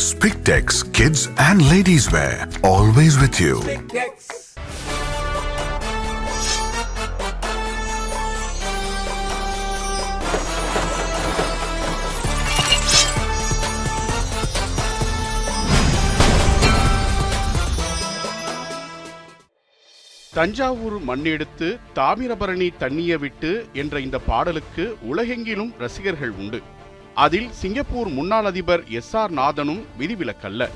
Spictex Kids and Ladies Wear. Always with you. Thanjavur மண்ணெடுத்து Thamirabarani தண்ணிய விட்டு என்ற இந்த பாடலுக்கு உலகெங்கிலும் ரசிகர்கள் உண்டு அதில் சிங்கப்பூர் முன்னாள் அதிபர் எஸ் ஆர் நாதனும் விதிவிலக்கல்ல.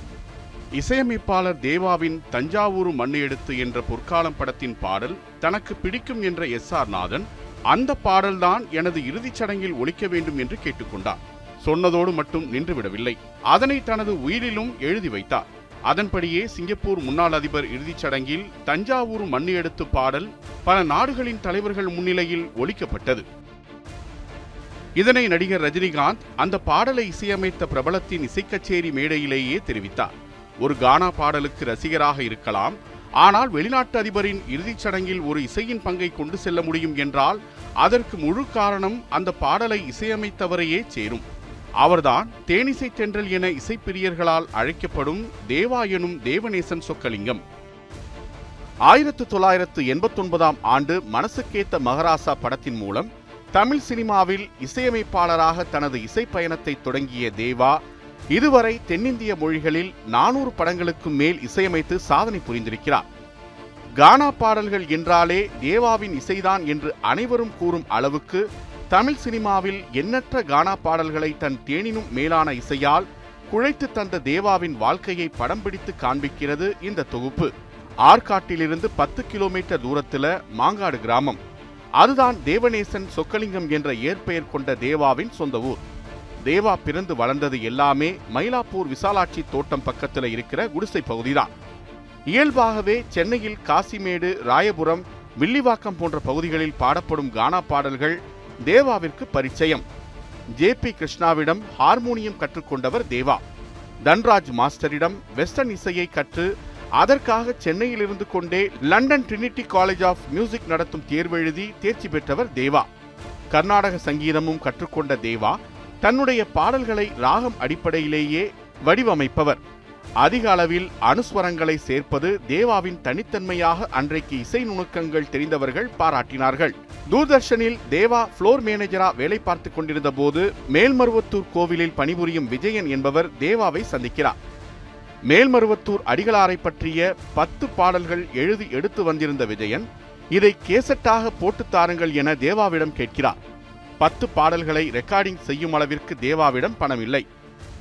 இசையமைப்பாளர் தேவாவின் தஞ்சாவூர் மண்ணு எடுத்து என்ற பொற்காலம் படத்தின் பாடல் தனக்கு பிடிக்கும் என்ற எஸ் ஆர் நாதன் அந்த பாடல்தான் எனது இறுதிச் சடங்கில் ஒலிக்க வேண்டும் என்று கேட்டுக்கொண்டார். சொன்னதோடு மட்டும் நின்றுவிடவில்லை. அதனை தனது உயிரிலும் எழுதி வைத்தார். அதன்படியே சிங்கப்பூர் முன்னாள் அதிபர் இறுதிச் சடங்கில் தஞ்சாவூர் மண்ணு எடுத்து பாடல் பல நாடுகளின் தலைவர்கள் முன்னிலையில் ஒலிக்கப்பட்டது. இதனை நடிகர் ரஜினிகாந்த் அந்த பாடலை இசையமைத்த பிரபலத்தின் இசைக்கச்சேரி மேடையிலேயே தெரிவித்தார். ஒரு கானா பாடலுக்கு ரசிகராக இருக்கலாம் ஆனால் வெளிநாட்டு அதிபரின் இறுதிச் சடங்கில் ஒரு இசையின் பங்கை கொண்டு செல்ல முடியும் என்றால் அதற்கு முழு காரணம் அந்த பாடலை இசையமைத்தவரையே சேரும். அவர்தான் தேனிசை தென்றல் என இசைப்பிரியர்களால் அழைக்கப்படும் தேவா எனும் தேவநேசன் சொக்கலிங்கம். ஆயிரத்து தொள்ளாயிரத்து எண்பத்தொன்பதாம் ஆண்டு மனசுக்கேத்த மகராசா படத்தின் மூலம் தமிழ் சினிமாவில் இசையமைப்பாளராக தனது இசை பயணத்தை தொடங்கிய தேவா இதுவரை தென்னிந்திய மொழிகளில் நானூறு படங்களுக்கும் மேல் இசையமைத்து சாதனை புரிந்திருக்கிறார். கானா பாடல்கள் என்றாலே தேவாவின் இசைதான் என்று அனைவரும் கூறும் அளவுக்கு தமிழ் சினிமாவில் எண்ணற்ற கானா பாடல்களை தன் தேனினும் மேலான இசையால் குழைத்து தந்த தேவாவின் வாழ்க்கையை படம் பிடித்து காண்பிக்கிறது இந்த தொகுப்பு. ஆற்காட்டிலிருந்து பத்து கிலோமீட்டர் தூரத்தில் மாங்காடு கிராமம். அதுதான் தேவநேசன் சொக்கலிங்கம் என்ற ஏற்பெயர் கொண்ட தேவாவின் சொந்த ஊர். தேவா பிறந்து வளர்ந்தது எல்லாமே மயிலாப்பூர் விசாலாட்சி தோட்டம் பக்கத்தில் இருக்கிற குடிசை பகுதிதான். இயல்பாகவே சென்னையில் காசிமேடு ராயபுரம் வில்லிவாக்கம் போன்ற பகுதிகளில் பாடப்படும் கானா பாடல்கள் தேவாவிற்கு பரிச்சயம். ஜே பி கிருஷ்ணாவிடம் ஹார்மோனியம் கற்றுக்கொண்டவர் தேவா. தன்ராஜ் மாஸ்டரிடம் வெஸ்டர்ன் இசையை கற்று அதற்காக சென்னையில் இருந்து கொண்டே London Trinity College of music நடத்தும் தேர்வெழுதி தேர்ச்சி பெற்றவர் தேவா. கர்நாடக சங்கீதமும் கற்றுக்கொண்ட தேவா தன்னுடைய பாடல்களை ராகம் அடிப்படையிலேயே வடிவமைப்பவர். அதிக அளவில் அனுஸ்வரங்களை சேர்ப்பது தேவாவின் தனித்தன்மையாக அன்றைக்கு இசை நுணுக்கங்கள் தெரிந்தவர்கள் பாராட்டினார்கள். தூர்தர்ஷனில் தேவா ஃப்ளோர் மேனேஜரா வேலை பார்த்து கொண்டிருந்த போது மேல்மருவத்தூர் கோவிலில் பணிபுரியும் விஜயன் என்பவர் தேவாவை சந்திக்கிறார். மேல்மருவத்தூர் அடிகளாரை பற்றிய பத்து பாடல்கள் எழுதி எடுத்து வந்திருந்த விஜயன் இதை கேசட்டாக போட்டு தாருங்கள் என தேவாவிடம் கேட்கிறார். பத்து பாடல்களை ரெக்கார்டிங் செய்யும் அளவிற்கு தேவாவிடம் பணம் இல்லை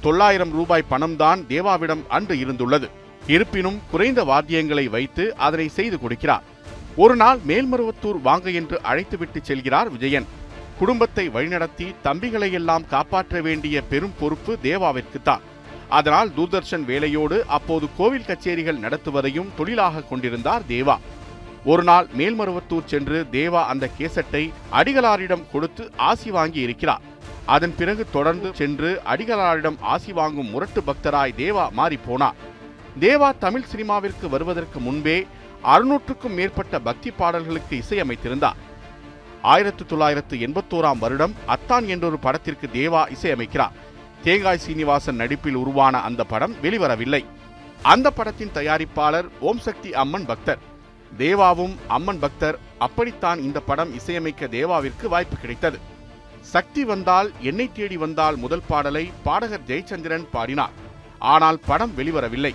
தொள்ளாயிரம் ரூபாய் பணம்தான் தேவாவிடம் அன்று இருந்துள்ளது. இருப்பினும் குறைந்த வாத்தியங்களை வைத்து அதனை செய்து கொடுக்கிறார். ஒரு நாள் மேல்மருவத்தூர் வாங்க என்று அழைத்துவிட்டு செல்கிறார் விஜயன். குடும்பத்தை வழிநடத்தி தம்பிகளை எல்லாம் காப்பாற்ற வேண்டிய பெரும் பொறுப்பு தேவாவிற்குத்தான். அதனால் தூர்தர்ஷன் வேலையோடு அப்போது கோவில் கச்சேரிகள் நடத்துவதையும் தொழிலாக கொண்டிருந்தார் தேவா. ஒரு நாள் மேல்மருவத்தூர் சென்று தேவா அந்த கேசட்டை அடிகளாரிடம் கொடுத்து ஆசி வாங்கி இருக்கிறார். அதன் பிறகு தொடர்ந்து சென்று அடிகளாரிடம் ஆசி வாங்கும் முரட்டு பக்தராய் தேவா மாறி போனார். தேவா தமிழ் சினிமாவிற்கு வருவதற்கு முன்பே அறுநூற்றுக்கும் மேற்பட்ட பக்தி பாடல்களுக்கு இசையமைத்திருந்தார். ஆயிரத்து தொள்ளாயிரத்து எண்பத்தோராம் வருடம் அத்தான் என்றொரு படத்திற்கு தேவா இசையமைக்கிறார். தேங்காய் சீனிவாசன் நடிப்பில் உருவான அந்த படம் வெளிவரவில்லை. அந்த படத்தின் தயாரிப்பாளர் ஓம் சக்தி அம்மன் பக்தர். தேவாவும் அம்மன் பக்தர் அப்படித்தான் இந்த படம் இசையமைக்க தேவாவிற்கு வாய்ப்பு கிடைத்தது. சக்தி வந்தால் என்னை தேடி வந்தால் முதல் பாடலை பாடகர் ஜெயச்சந்திரன் பாடினார். ஆனால் படம் வெளிவரவில்லை.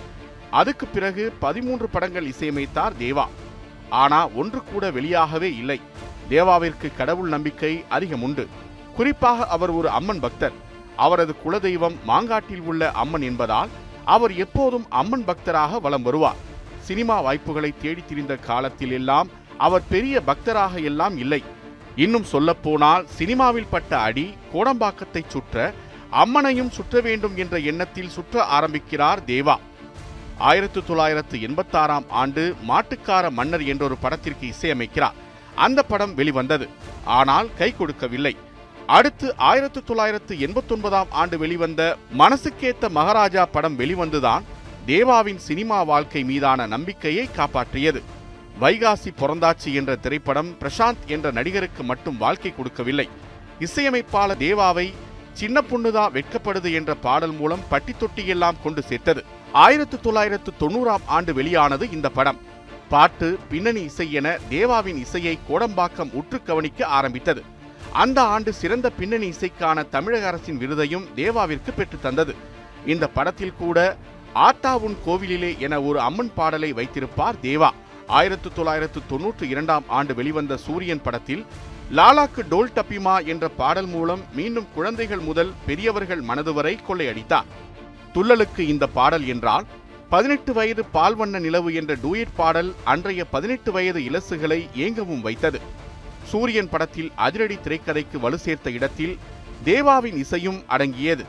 அதுக்கு பிறகு பதிமூன்று படங்கள் இசையமைத்தார் தேவா. ஆனா ஒன்று கூட வெளியாகவே இல்லை. தேவாவிற்கு கடவுள் நம்பிக்கை அதிகம் உண்டு குறிப்பாக அவர் ஒரு அம்மன் பக்தர். அவரது குலதெய்வம் மாங்காட்டில் உள்ள அம்மன் என்பதால் அவர் எப்போதும் அம்மன் பக்தராக வலம் வருவார். சினிமா வாய்ப்புகளை தேடித் திரிந்த காலத்தில் எல்லாம் அவர் பெரிய பக்தராக எல்லாம் இல்லை. இன்னும் சொல்லப்போனால் சினிமாவில் பட்ட அடி கோடம்பாக்கத்தை சுற்ற அம்மனையும் சுற்ற வேண்டும் என்ற எண்ணத்தில் சுற்ற ஆரம்பிக்கிறார் தேவா. ஆயிரத்து தொள்ளாயிரத்து எண்பத்தாறாம் ஆண்டு மாட்டுக்கார மன்னர் என்றொரு படத்திற்கு இசையமைக்கிறார். அந்த படம் வெளிவந்தது. ஆனால் கை கொடுக்கவில்லை. அடுத்து ஆயிரத்து தொள்ளாயிரத்து எண்பத்தொன்பதாம் ஆண்டு வெளிவந்த மனசுக்கேத்த மகாராஜா படம் வெளிவந்துதான் தேவாவின் சினிமா வாழ்க்கை மீதான நம்பிக்கையை காப்பாற்றியது. வைகாசி பொறந்தாச்சி என்ற திரைப்படம் பிரசாந்த் என்ற நடிகருக்கு மட்டும் வாழ்க்கை கொடுக்கவில்லை. இசையமைப்பாளர் தேவாவை சின்ன பொண்ணுதா வெட்கப்படுது என்ற பாடல் மூலம் பட்டி தொட்டியெல்லாம் கொண்டு சேர்த்தது. ஆயிரத்து தொள்ளாயிரத்து தொண்ணூறாம் ஆண்டு வெளியானது இந்த படம். பாட்டு பின்னணி இசை என தேவாவின் இசையை கோடம்பாக்கம் உற்று கவனிக்க ஆரம்பித்தது. அந்த ஆண்டு சிறந்த பின்னணி இசைக்கான தமிழக அரசின் விருதையும் தேவாவிற்கு பெற்றுத் தந்தது. இந்த படத்தில் கூட ஆத்தாவுன் கோவிலிலே என ஒரு அம்மன் பாடலை வைத்திருப்பார் தேவா. ஆயிரத்து தொள்ளாயிரத்து தொன்னூற்று இரண்டாம் ஆண்டு வெளிவந்த சூரியன் படத்தில் லாலாக்கு டோல் டப்பிமா என்ற பாடல் மூலம் மீண்டும் குழந்தைகள் முதல் பெரியவர்கள் மனது வரை கொள்ளையடித்தார். துள்ளலுக்கு இந்த பாடல் என்றால் பதினெட்டு வயது பால்வண்ண நிலவு என்ற டூயட் பாடல் அன்றைய பதினெட்டு வயது இலசுகளை ஏங்கவும் வைத்தது. சூரியன் படத்தில் அதிரடி திரைக்கதைக்கு வலு சேர்த்த இடத்தில் தேவாவின் இசையும் அடங்கியது.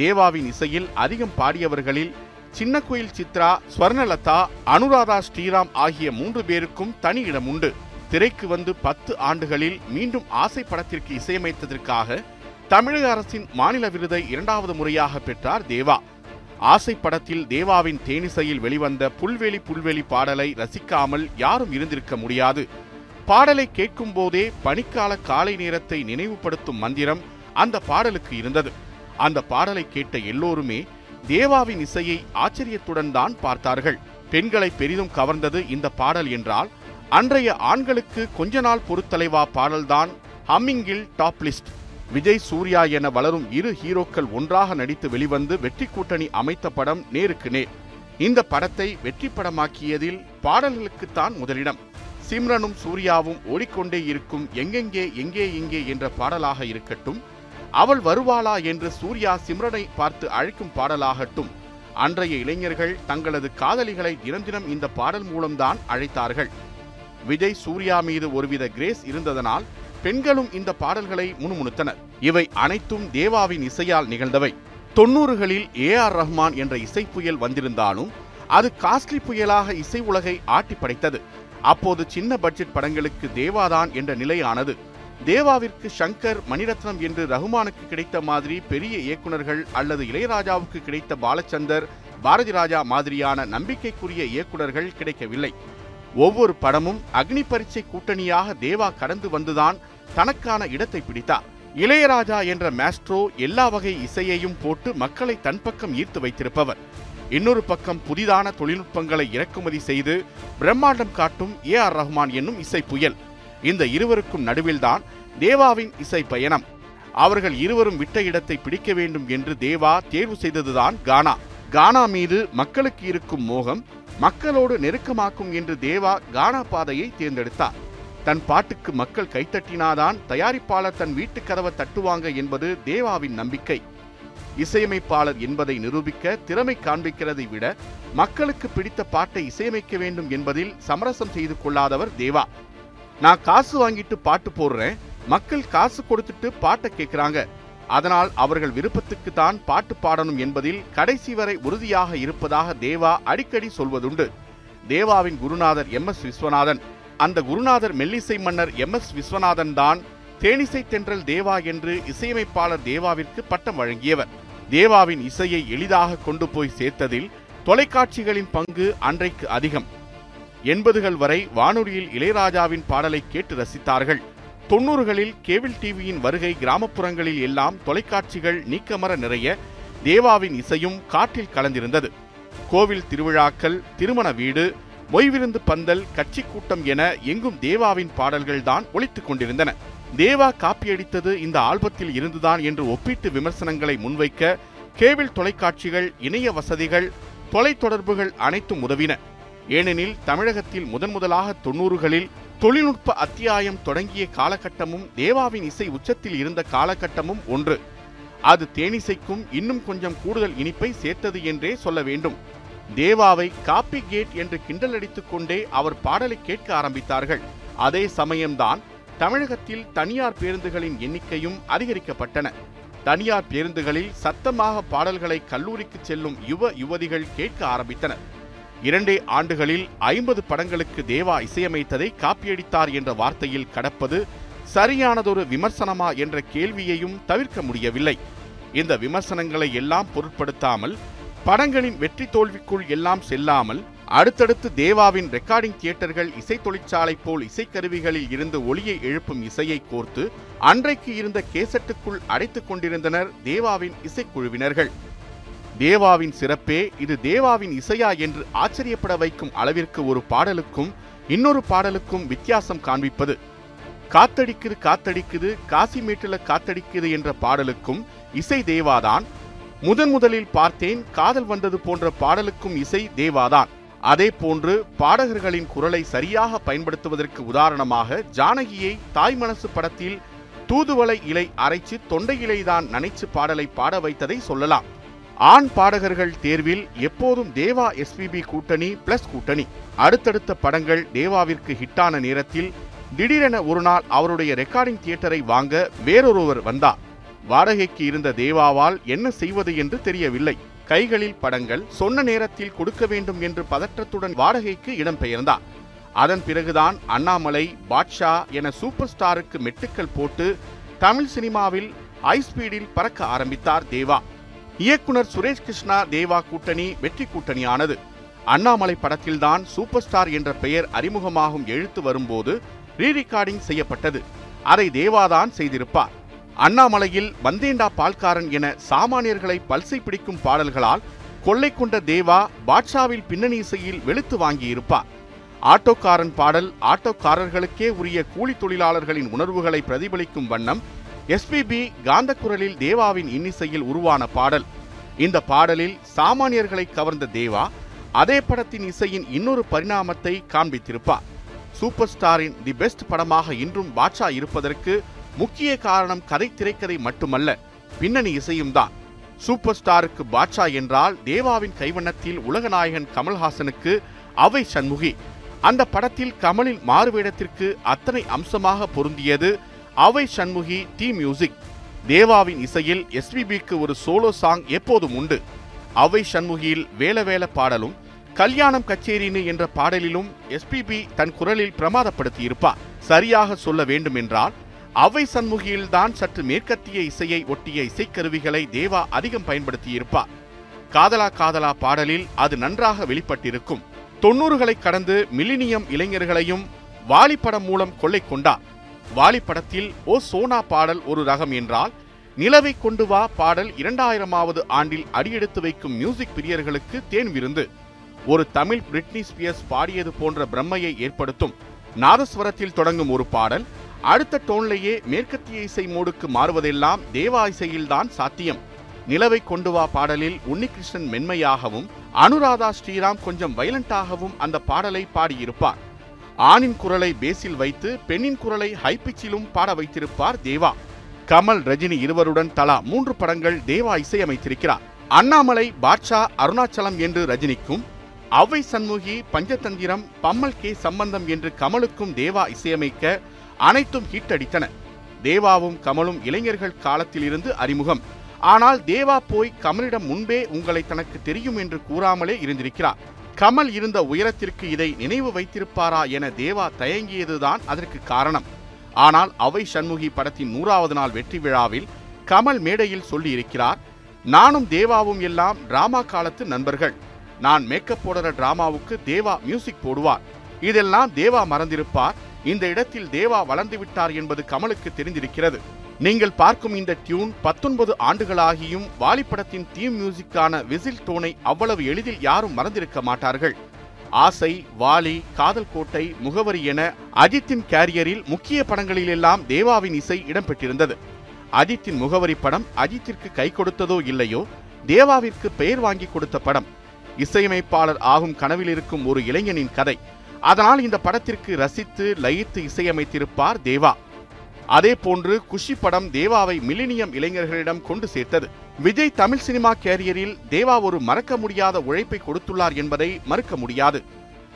தேவாவின் இசையில் அதிகம் பாடியவர்களில் சின்ன குயில் சித்ரா ஸ்வர்ணலதா அனுராதா ஸ்ரீராம் ஆகிய மூன்று பேருக்கும் தனி இடம் உண்டு. திரைக்கு வந்து பத்து ஆண்டுகளில் மீண்டும் ஆசை படத்திற்கு இசையமைத்ததற்காக தமிழக அரசின் மாநில விருதை இரண்டாவது முறையாக பெற்றார் தேவா. ஆசை படத்தில் தேவாவின் தேனிசையில் வெளிவந்த புல்வெளி புல்வெளி பாடலை ரசிக்காமல் யாரும் இருந்திருக்க முடியாது. பாடலை கேட்கும் போதே பனிக்கால காலை நேரத்தை நினைவுபடுத்தும் மந்திரம் அந்த பாடலுக்கு இருந்தது. அந்த பாடலை கேட்ட எல்லோருமே தேவாவின் இசையை ஆச்சரியத்துடன் தான் பார்த்தார்கள். பெண்களை பெரிதும் கவர்ந்தது இந்த பாடல் என்றால் அன்றைய ஆண்களுக்கு கொஞ்ச நாள் பொறுத்தலைவா பாடல்தான் ஹம்மிங்கில் டாப் லிஸ்ட். விஜய் சூர்யா என வளரும் இரு ஹீரோக்கள் ஒன்றாக நடித்து வெளிவந்து வெற்றி கூட்டணி அமைத்த படம் நேருக்கு நேர். இந்த படத்தை வெற்றி படமாக்கியதில் பாடல்களுக்குத்தான் முதலிடம். சிம்ரனும் சூர்யாவும் ஓடிக்கொண்டே இருக்கும் எங்கெங்கே எங்கே எங்கே என்ற பாடலாக இருக்கட்டும். அவள் வருவாளா என்று சூர்யா சிம்ரனை பார்த்து அழைக்கும் பாடலாகட்டும். அன்றைய இளைஞர்கள் தங்களது காதலிகளை தினம் தினம் இந்த பாடல் மூலம்தான் அழைத்தார்கள். விஜய் சூர்யா மீது ஒருவித கிரேஸ் இருந்ததனால் பெண்களும் இந்த பாடல்களை முணுமுணுத்தனர். இவை அனைத்தும் தேவாவின் இசையால் நிகழ்ந்தவை. தொண்ணூறுகளில் ஏ ஆர் ரஹ்மான் என்ற இசை புயல் வந்திருந்தாலும் அது காஸ்ட்லி புயலாக இசை உலகை ஆட்டி படைத்தது அப்போது சின்ன பட்ஜெட் படங்களுக்கு தேவாதான் என்ற நிலையானது. தேவாவிற்கு ஷங்கர் மணிரத்னம் என்று ரகுமானுக்கு கிடைத்த மாதிரி பெரிய இயக்குனர்கள் அல்லது இளையராஜாவுக்கு கிடைத்த பாலச்சந்தர் பாரதி ராஜா மாதிரியான நம்பிக்கைக்குரிய இயக்குனர்கள் கிடைக்கவில்லை. ஒவ்வொரு படமும் அக்னி பரீட்சை கூட்டணியாக தேவா கடந்து வந்துதான் தனக்கான இடத்தை பிடித்தார். இளையராஜா என்ற மாஸ்ட்ரோ எல்லா வகை இசையையும் போட்டு மக்களை தன் பக்கம் ஈர்த்து வைத்திருப்பவர். இன்னொரு பக்கம் புதிதான தொழில்நுட்பங்களை இறக்குமதி செய்து பிரம்மாண்டம் காட்டும் ஏ ஆர் ரஹ்மான் என்னும் இசை புயல். இந்த இருவருக்கும் நடுவில்தான் தேவாவின் இசை பயணம். அவர்கள் இருவரும் விட்ட இடத்தை பிடிக்க வேண்டும் என்று தேவா தேர்வு செய்ததுதான் கானா. கானா மீது மக்களுக்கு இருக்கும் மோகம் மக்களோடு நெருக்கமாக்கும் என்று தேவா கானா பாதையை தேர்ந்தெடுத்தார். தன் பாட்டுக்கு மக்கள் கைத்தட்டினாதான் தயாரிப்பாளர் தன் வீட்டு கதவை தட்டுவாங்க என்பது தேவாவின் நம்பிக்கை. இசையமைப்பாளர் என்பதை நிரூபிக்க திறமை காண்பிக்கிறதை விட மக்களுக்கு பிடித்த பாட்டை இசையமைக்க வேண்டும் என்பதில் சமரசம் செய்து கொள்ளாதவர் தேவா. நான் காசு வாங்கிட்டு பாட்டு போடுறேன். மக்கள் காசு கொடுத்துட்டு பாட்டை கேட்குறாங்க அதனால் அவர்கள் விருப்பத்துக்கு தான் பாட்டு பாடணும் என்பதில் கடைசி வரை உறுதியாக இருப்பதாக தேவா அடிக்கடி சொல்வதுண்டு. தேவாவின் குருநாதர் எம். எஸ். விஸ்வநாதன். அந்த குருநாதர் மெல்லிசை மன்னர் எம். எஸ். விஸ்வநாதன் தான் தேனிசை தென்றல் தேவா என்று இசையமைப்பாளர் தேவாவிற்கு பட்டம் வழங்கியவர். தேவாவின் இசையை எளிதாக கொண்டு போய் சேர்த்ததில் தொலைக்காட்சிகளின் பங்கு அன்றைக்கு அதிகம். எண்பதுகள் வரை வானொலியில் இளையராஜாவின் பாடலை கேட்டு ரசித்தார்கள். தொண்ணூறுகளில் கேபிள் டிவியின் வருகை கிராமப்புறங்களில் எல்லாம் தொலைக்காட்சிகள் நீக்கமர நிறைய தேவாவின் இசையும் காற்றில் கலந்திருந்தது. கோவில் திருவிழாக்கள் திருமண வீடு மொய்விருந்து பந்தல் கட்சி கூட்டம் என எங்கும் தேவாவின் பாடல்கள் தான் கொண்டிருந்தன. தேவா காப்பியடித்தது இந்த ஆல்பத்தில் இருந்துதான் என்று ஒப்பீட்டு விமர்சனங்களை முன்வைக்க கேபிள் தொலைக்காட்சிகள் இணைய வசதிகள் தொலைத்தொடர்புகள் அனைத்தும் உதவின. ஏனெனில் தமிழகத்தில் முதன் முதலாக தொண்ணூறுகளில் தொழில்நுட்ப அத்தியாயம் தொடங்கிய காலகட்டமும் தேவாவின் இசை உச்சத்தில் இருந்த காலகட்டமும் ஒன்று. அது தேனிசைக்கும் இன்னும் கொஞ்சம் கூடுதல் இனிப்பை சேர்த்தது என்றே சொல்ல வேண்டும். தேவாவை காப்பி கேட் என்று கிண்டல் அடித்துக் கொண்டே அவர் பாடலை கேட்க ஆரம்பித்தார்கள். அதே சமயம்தான் தமிழகத்தில் தனியார் பேருந்துகளின் எண்ணிக்கையும் அதிகரிக்கப்பட்டன. தனியார் பேருந்துகளில் சத்தமாக பாடல்களை கல்லூரிக்கு செல்லும் யுவ யுவதிகள் கேட்க ஆரம்பித்தனர். இரண்டே ஆண்டுகளில் ஐம்பது படங்களுக்கு தேவா இசையமைத்ததை காப்பியடித்தார் என்ற வார்த்தையில் கடப்பது சரியானதொரு விமர்சனமா என்ற கேள்வியையும் தவிர்க்க முடியவில்லை. இந்த விமர்சனங்களை எல்லாம் பொருட்படுத்தாமல் படங்களின் வெற்றி தோல்விக்குள் எல்லாம் செல்லாமல் அடுத்தடுத்து தேவாவின் ரெக்கார்டிங் தியேட்டர்கள் இசை தொழிற்சாலை போல் இசைக்கருவிகளில் இருந்து ஒளியை எழுப்பும் இசையை கோர்த்து அன்றைக்கு இருந்த கேசட்டுக்குள் அடைத்துக் கொண்டிருந்தனர் தேவாவின் இசைக்குழுவினர்கள் தேவாவின் சிறப்பே இது தேவாவின் இசையா என்று ஆச்சரியப்பட வைக்கும் அளவிற்கு ஒரு பாடலுக்கும் இன்னொரு பாடலுக்கும் வித்தியாசம் காண்பிப்பது. காத்தடிக்குது காத்தடிக்குது காசிமேட்டுல காத்தடிக்குது என்ற பாடலுக்கும் இசை தேவாதான். முதன் முதலில் பார்த்தேன் காதல் வந்தது போன்ற பாடலுக்கும் இசை தேவாதான். அதே போன்று பாடகர்களின் குரலை சரியாக பயன்படுத்துவதற்கு உதாரணமாக ஜானகியை தாய் மனசு படத்தில் தூதுவளை இலை அரைச்சு தொண்டையிலைதான் நனைச்சு பாடலை பாட வைத்ததை சொல்லலாம். ஆண் பாடகர்கள் தேர்வில் எப்போதும் தேவா எஸ்பிபி கூட்டணி பிளஸ் கூட்டணி. அடுத்தடுத்த படங்கள் தேவாவிற்கு ஹிட்டான நேரத்தில் திடீரென ஒரு நாள் அவருடைய ரெக்கார்டிங் தியேட்டரை வாங்க வேறொருவர் வந்தார். வாடகைக்கு இருந்த தேவாவால் என்ன செய்வது என்று தெரியவில்லை. கைகளில் படங்கள் சொன்ன நேரத்தில் கொடுக்க வேண்டும் என்று பதற்றத்துடன் வாடகைக்கு இடம்பெயர்ந்தார். அதன் பிறகுதான் அண்ணாமலை பாட்ஷா என சூப்பர் ஸ்டாருக்கு மெட்டுக்கள் போட்டு தமிழ் சினிமாவில் ஹை ஸ்பீடில் பறக்க ஆரம்பித்தார் தேவா. இயக்குனர் சுரேஷ் கிருஷ்ணா தேவா கூட்டணி வெற்றி கூட்டணியானது. அண்ணாமலை படத்தில்தான் சூப்பர் ஸ்டார் என்ற பெயர் அறிமுகமாகும் எழுத்து வரும்போது ரீரிகார்டிங் செய்யப்பட்டது. அதை தேவாதான் செய்திருப்பார். அண்ணாமலையில் வந்தேண்டா பால்காரன் என சாமானியர்களை பல்சை பிடிக்கும் பாடல்களால் கொள்ளை கொண்ட தேவா பாட்ஷாவில் பின்னணி இசையில் வெளுத்து வாங்கியிருப்பார். ஆட்டோக்காரன் பாடல் ஆட்டோக்காரர்களுக்கே உரிய கூலி தொழிலாளர்களின் உணர்வுகளை பிரதிபலிக்கும் வண்ணம் எஸ்பிபி காந்த குரலில் தேவாவின் இன்னிசையில் உருவான பாடல். இந்த பாடலில் சாமானியர்களை கவர்ந்த தேவா அதே படத்தின் இசையின் இன்னொரு பரிணாமத்தை காண்பித்திருப்பார். சூப்பர் ஸ்டாரின் தி பெஸ்ட் படமாக இன்றும் பாட்ஷா இருப்பதற்கு முக்கிய காரணம் கதை திரைக்கதை மட்டுமல்ல பின்னணி இசையும் தான். சூப்பர் ஸ்டாருக்கு பாட்ஷா என்றால் தேவாவின் கைவண்ணத்தில் உலகநாயகன் கமல்ஹாசனுக்கு அவை சண்முகி. அந்த படத்தில் கமலின் மாறுவேடத்திற்கு அத்தனை அம்சமாக பொருந்தியது அவை சண்முகி டி மியூசிக். தேவாவின் இசையில் எஸ்பிபிக்கு ஒரு சோலோ சாங் எப்போதும் உண்டு. அவை சண்முகியில் வேல வேல பாடலும் கல்யாணம் கச்சேரினு என்ற பாடலிலும் எஸ்பிபி தன் குரலில் பிரமாதப்படுத்தியிருப்பார் சரியாக சொல்ல வேண்டுமென்றால் அவை சண்முகியில்தான் சற்று மேற்கத்திய இசையை ஒட்டிய இசைக்கருவிகளை தேவா அதிகம் பயன்படுத்தியிருப்பார். காதலா காதலா பாடலில் அது நன்றாக வெளிப்பட்டிருக்கும். தொன்னூறுகளை கடந்து மில்லினியம் இளைஞர்களையும் வாலிப்படம் மூலம் கொள்ளை கொண்டார். வாலிப்படத்தில் ஓ சோனா பாடல் ஒரு ரகம் என்றால் நிலவை கொண்டு வா பாடல் இரண்டாயிரமாவது ஆண்டில் அடியெடுத்து வைக்கும் மியூசிக் பிரியர்களுக்கு தேன் விருந்து. ஒரு தமிழ் பிரிட்னி ஸ்பியர்ஸ் பாடியது போன்ற பிரம்மையை ஏற்படுத்தும். நாதஸ்வரத்தில் தொடங்கும் ஒரு பாடல் அடுத்த டோன்லேயே மேற்கத்திய இசை மோடுக்கு மாறுவதெல்லாம் தேவா இசையில்தான் சாத்தியம். நிலவை கொண்டு வா பாடலில் உன்னிகிருஷ்ணன் மென்மையாகவும் அனுராதா ஸ்ரீராம் கொஞ்சம் வைலண்டாகவும் அந்த பாடலை பாடியிருப்பார். ஆணின் குரலை பேஸில் வைத்து பெண்ணின் குரலை ஹைபிச்சிலும் பாட வைத்திருப்பார் தேவா. கமல் ரஜினி இருவருடன் தலா மூன்று படங்கள் தேவா இசையமைத்திருக்கிறார் அண்ணாமலை பாட்ஷா அருணாச்சலம் என்று ரஜினிக்கும் அவ்வை சண்முகி பஞ்சதந்திரம் பம்மல் கே சம்பந்தம் என்று கமலுக்கும் தேவா இசையமைக்க அனைத்தும் ஹிட் அடித்தன தேவாவும் கமலும் இளைஞர்கள் காலத்தில் இருந்து அறிமுகம். ஆனால் தேவா போய் கமலிடம் முன்பே உங்களை தனக்கு தெரியும் என்று கூறாமலே இருந்திருக்கிறார். கமல் இருந்த உயரத்திற்கு இதை நினைவு வைத்திருப்பாரா என தேவா தயங்கியதுதான் அதற்கு காரணம். ஆனால் அவை சண்முகி படத்தின் நூறாவது நாள் வெற்றி விழாவில் கமல் மேடையில் சொல்லியிருக்கிறார் நானும் தேவாவும் எல்லாம் டிராமா காலத்து நண்பர்கள். நான் மேக்கப் போடுற டிராமாவுக்கு தேவா மியூசிக் போடுவார். இதெல்லாம் தேவா மறந்திருப்பார். இந்த இடத்தில் தேவா வளர்ந்து விட்டார் என்பது கமலுக்கு தெரிந்திருக்கிறது. நீங்கள் பார்க்கும் இந்த டியூன் பத்தொன்பது ஆண்டுகளாகியும் வாலிப்படத்தின் தீம் மியூசிக்கான விசில் டோனை அவ்வளவு எளிதில் யாரும் மறந்திருக்க மாட்டார்கள். ஆசை வாலி காதல் கோட்டை முகவரி என அஜித்தின் கேரியரில் முக்கிய படங்களிலெல்லாம் தேவாவின் இசை இடம்பெற்றிருந்தது. அஜித்தின் முகவரி படம் அஜித்திற்கு கை கொடுத்ததோ இல்லையோ தேவாவிற்கு பெயர் வாங்கி கொடுத்த படம். இசையமைப்பாளர் ஆகும் கனவில் இருக்கும் ஒரு இளைஞனின் கதை. அதனால் இந்த படத்திற்கு ரசித்து லயித்து இசையமைத்திருப்பார் தேவா. அதே போன்று குஷி படம் தேவாவை மில்லினியம் இளைஞர்களிடம் கொண்டு சேர்த்தது. விஜய் தமிழ் சினிமா கேரியரில் தேவா ஒரு மறக்க முடியாத உழைப்பை கொடுத்துள்ளார் என்பதை மறுக்க முடியாது.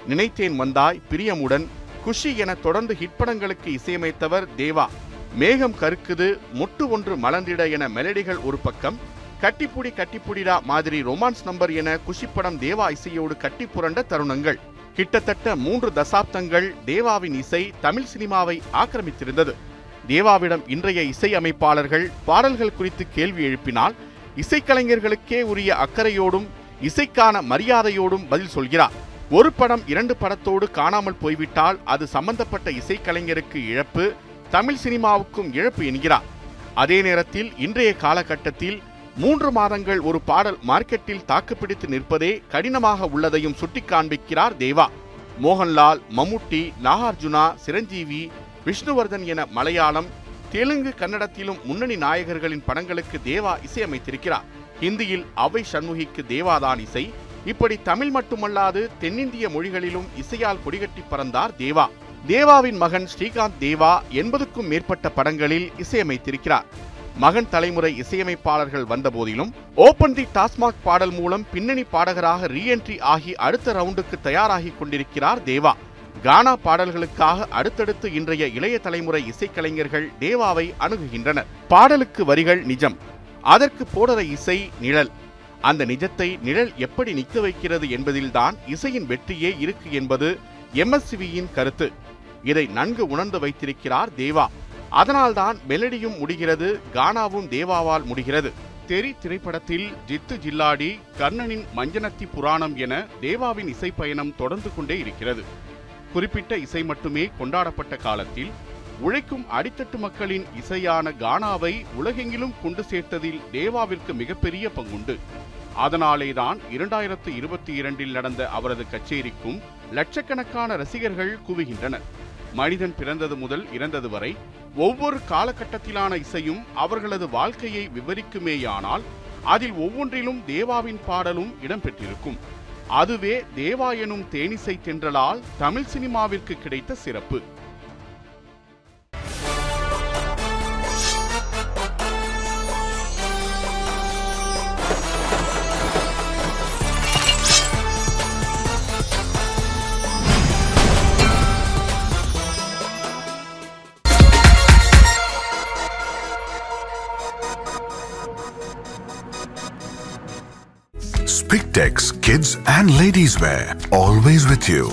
நினைத்தேன் வந்தாய் பிரியமுடன் குஷி என தொடர்ந்து ஹிட் படங்களுக்கு இசையமைத்தவர் தேவா. மேகம் கருக்குது முட்டு ஒன்று மலர்ந்திட என மெலடிகள் ஒரு பக்கம் கட்டிப்புடி கட்டிப்புடிடா மாதிரி ரொமான்ஸ் நம்பர் என குஷி படம் தேவா இசையோடு கட்டி புரண்ட தருணங்கள். கிட்டத்தட்ட மூன்று தசாப்தங்கள் தேவாவின் இசை தமிழ் சினிமாவை ஆக்கிரமித்திருந்தது. தேவாவிடம் இன்றைய இசை அமைப்பாளர்கள் பாடல்கள் குறித்து கேள்வி எழுப்பினால் இசைக்கலைஞர்களுக்கே உரிய அக்கறையோடும் இசைக்கான மரியாதையோடும் பதில் சொல்கிறார். ஒரு படம் இரண்டு படத்தோடு காணாமல் போய்விட்டால் அது சம்பந்தப்பட்ட இசைக்கலைஞருக்கு இழப்பு தமிழ் சினிமாவுக்கும் இழப்பு என்கிறார். அதே நேரத்தில் இன்றைய காலகட்டத்தில் மூன்று மாதங்கள் ஒரு பாடல் மார்க்கெட்டில் தாக்குப்பிடித்து நிற்பதே கடினமாக உள்ளதையும் சுட்டி காண்பிக்கிறார் தேவா. மோகன்லால் மம்முட்டி நாகார்ஜுனா சிரஞ்சீவி விஷ்ணுவர்தன் என மலையாளம் தெலுங்கு கன்னடத்திலும் முன்னணி நாயகர்களின் படங்களுக்கு தேவா இசையமைத்திருக்கிறார். ஹிந்தியில் அவை சண்முகிக்கு தேவாதான் இசை. இப்படி தமிழ் மட்டுமல்லாது தென்னிந்திய மொழிகளிலும் இசையால் கொடிகட்டி பறந்தார் தேவா. தேவாவின் மகன் ஸ்ரீகாந்த் தேவா எண்பதுக்கும் மேற்பட்ட படங்களில் இசையமைத்திருக்கிறார். மகன் தலைமுறை இசையமைப்பாளர்கள் வந்தபோதிலும் ஓபன் தி டாஸ்மாக் பாடல் மூலம் பின்னணி பாடகராக ரீஎன்ட்ரி ஆகி அடுத்த ரவுண்டுக்கு தயாராகி கொண்டிருக்கிறார் தேவா. கானா பாடல்களுக்காக அடுத்தடுத்து இன்றைய இளைய தலைமுறை இசைக்கலைஞர்கள் தேவாவை அணுகுகின்றனர். பாடலுக்கு வரிகள் நிஜம் அதற்கு போடுற இசை நிழல். அந்த நிஜத்தை நிழல் எப்படி நிற்க வைக்கிறது என்பதில்தான் இசையின் வெற்றியே இருக்கு என்பது எம்எஸ்சிவியின் கருத்து. இதை நன்கு உணர்ந்து வைத்திருக்கிறார் தேவா. அதனால்தான் மெலடியும் முடிகிறது கானாவும் தேவாவால் முடிகிறது. தெரி திரைப்படத்தில் ஜித்து ஜில்லாடி கர்ணனின் மஞ்சனத்தி புராணம் என தேவாவின் இசை பயணம் தொடர்ந்து கொண்டே இருக்கிறது. குறிப்பிட்ட இசை மட்டுமே கொண்டாடப்பட்ட காலத்தில் உழைக்கும் அடித்தட்டு மக்களின் இசையான கானாவை உலகெங்கிலும் கொண்டு சேர்த்ததில் தேவாவிற்கு மிகப்பெரிய பங்குண்டு. அதனாலேதான் இரண்டாயிரத்து இருபத்தி இரண்டில் நடந்த அவரது கச்சேரிக்கும் லட்சக்கணக்கான ரசிகர்கள் குவிகின்றனர். மனிதன் பிறந்தது முதல் இறந்தது வரை ஒவ்வொரு காலகட்டத்திலான இசையும் அவர்களது வாழ்க்கையை விவரிக்குமேயானால் அதில் ஒவ்வொன்றிலும் தேவாவின் பாடலும் இடம்பெற்றிருக்கும். அதுவே தேவா எனும் தேனிசை தென்றலால் தமிழ் சினிமாவிற்கு கிடைத்த சிறப்பு. Kids and Ladies Wear. Always with you.